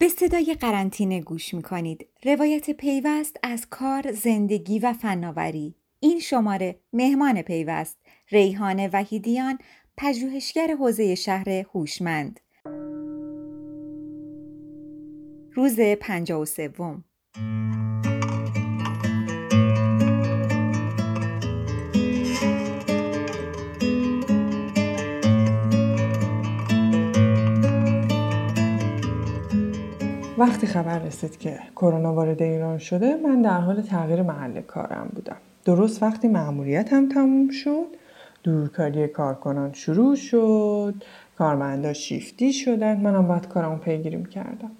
به صدای قرنطینه گوش می کنید. روایت پیوست از کار، زندگی و فناوری. این شماره مهمان پیوست ریحانه وحیدیان، پژوهشگر حوزه شهر هوشمند. روز 53 وقتی خبر رسید که کرونا وارد ایران شده من در حال تغییر محل کارم بودم. درست وقتی هم تموم شد دورکاری کارکنان شروع شد کارمندا شیفتی شدن منم باید کارمو پیگیری کردم.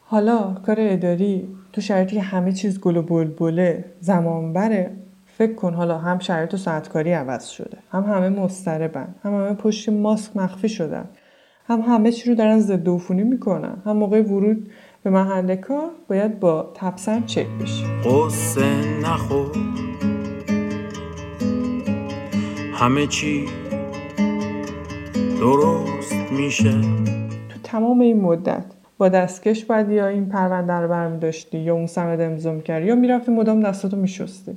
حالا کار اداری تو شرایطی همه چیز گل و بلبله زمان بره فکر کن حالا هم شرایط و ساعتکاری عوض شده هم همه مضطربن هم همه پشت ماسک مخفی شدن. هم همه چی رو دارن ضد عفونی می‌کنن. هم موقع ورود به محل کار باید با تبسن چک بشه. قصه نخور. همه چی درست میشه. تو تمام این مدت با دستکش باید یا این پرونده رو برمی داشتی یا اون سند امضا می‌کردی یا می‌رفتی مدام دستاتو میشستی.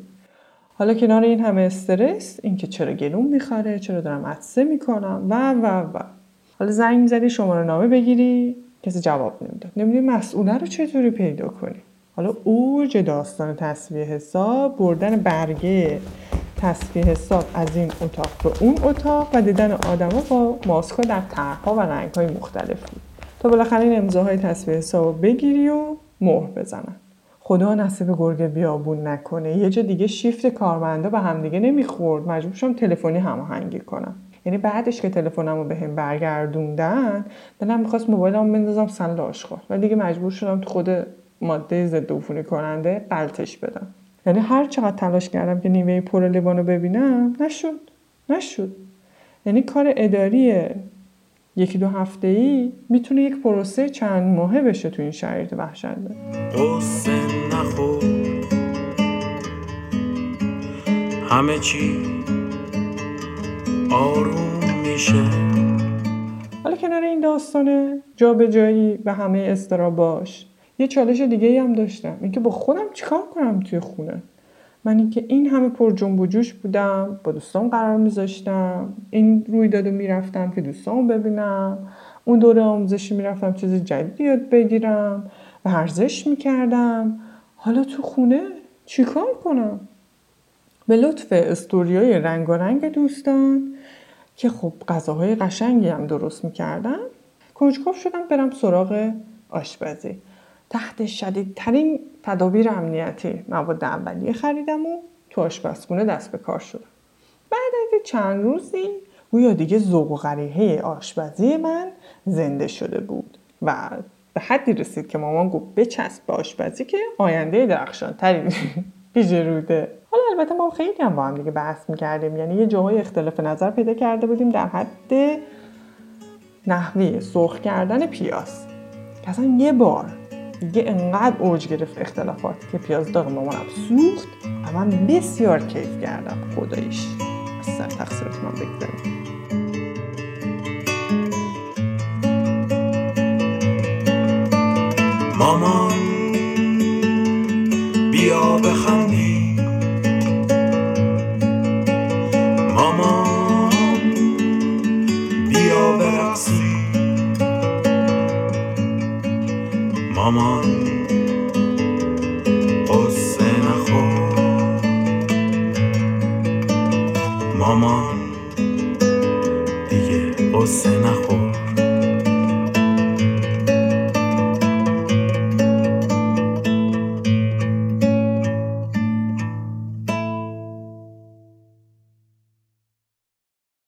حالا کنار این همه استرس اینکه چرا گلوم می‌خوره چرا دارم عطسه می‌کنم و و و. حالا زنگ می‌زدی شماره نامه بگیری کسی جواب نمی‌داد. نمی‌دونی مسئوله رو چطوری پیدا کنی؟ حالا اوج داستان تصویه حساب بردن برگه تصویه حساب از این اتاق به اون اتاق و دیدن آدما با ماسکا در طرحها و رنگهای مختلفی. تا بالاخره این امضاهای تصویه حساب بگیری و مهر بزنن. خدا نصیب گرگ بیابون نکنه. یه جا دیگه شیفت کارمندا به همدیگه نمی‌خورد. مجبور شدم تلفنی هماهنگی کنم. یعنی بعدش که تلفنم رو به هم برگردوندن دلم می‌خواست موبایلم بندازم سن آشغال و دیگه مجبور شدم تو خود ماده ضد عفونی کننده قلتش بدم. یعنی هر چقدر تلاش کردم که نیمه پر لیوان رو ببینم نشد. نشد. یعنی کار اداری یکی دو هفته ای می‌تونه یک پروسه چند ماهه بشه تو این شرایط وحشتناک. همه چی آروم میشه. حالا کنار این داستان جایی و همه استراباش یه چالش دیگه ای هم داشتم. اینکه با خودم چیکار کنم توی خونه؟ من اینکه این همه پر جنب و جوش بودم با دوستان قرار میذاشتم. این رویدادو می‌رفتم که دوستان ببینم. اون دوره آموزشی می‌رفتم چیز جدیدی یاد بگیرم ورزش می‌کردم. حالا تو خونه چیکار کنم؟ به لطف استوریای رنگ و رنگ دوستان که خب غذاهای قشنگی هم درست می‌کردم کنجکاو شدم برم سراغ آشپزی. تحت شدیدترین تدابیر امنیتی مواد اولیه خریدم و تو آشپزخونه دست به کار شدم. بعد از چند روزی گویا دیگه ذوق و غریحه آشپزی من زنده شده بود و به حدی رسید که مامان گفت بچسب به آشپزی که آینده درخشانتری پیش روده. البته ما خیلی هم با هم دیگه بحث می‌کردیم. یعنی یه جاهای اختلاف نظر پیدا کرده بودیم در حد نحوی سرخ کردن پیاز. که اصلا یه بار دیگه انقدر اوج گرفت اختلافات که پیاز داغ مامانم سوخت. و من بسیار کیف کردم. خداییش. از سر تقصیرت من بگذاریم. مامان بیا مامان قصه نخور. مامان. دیگه قصه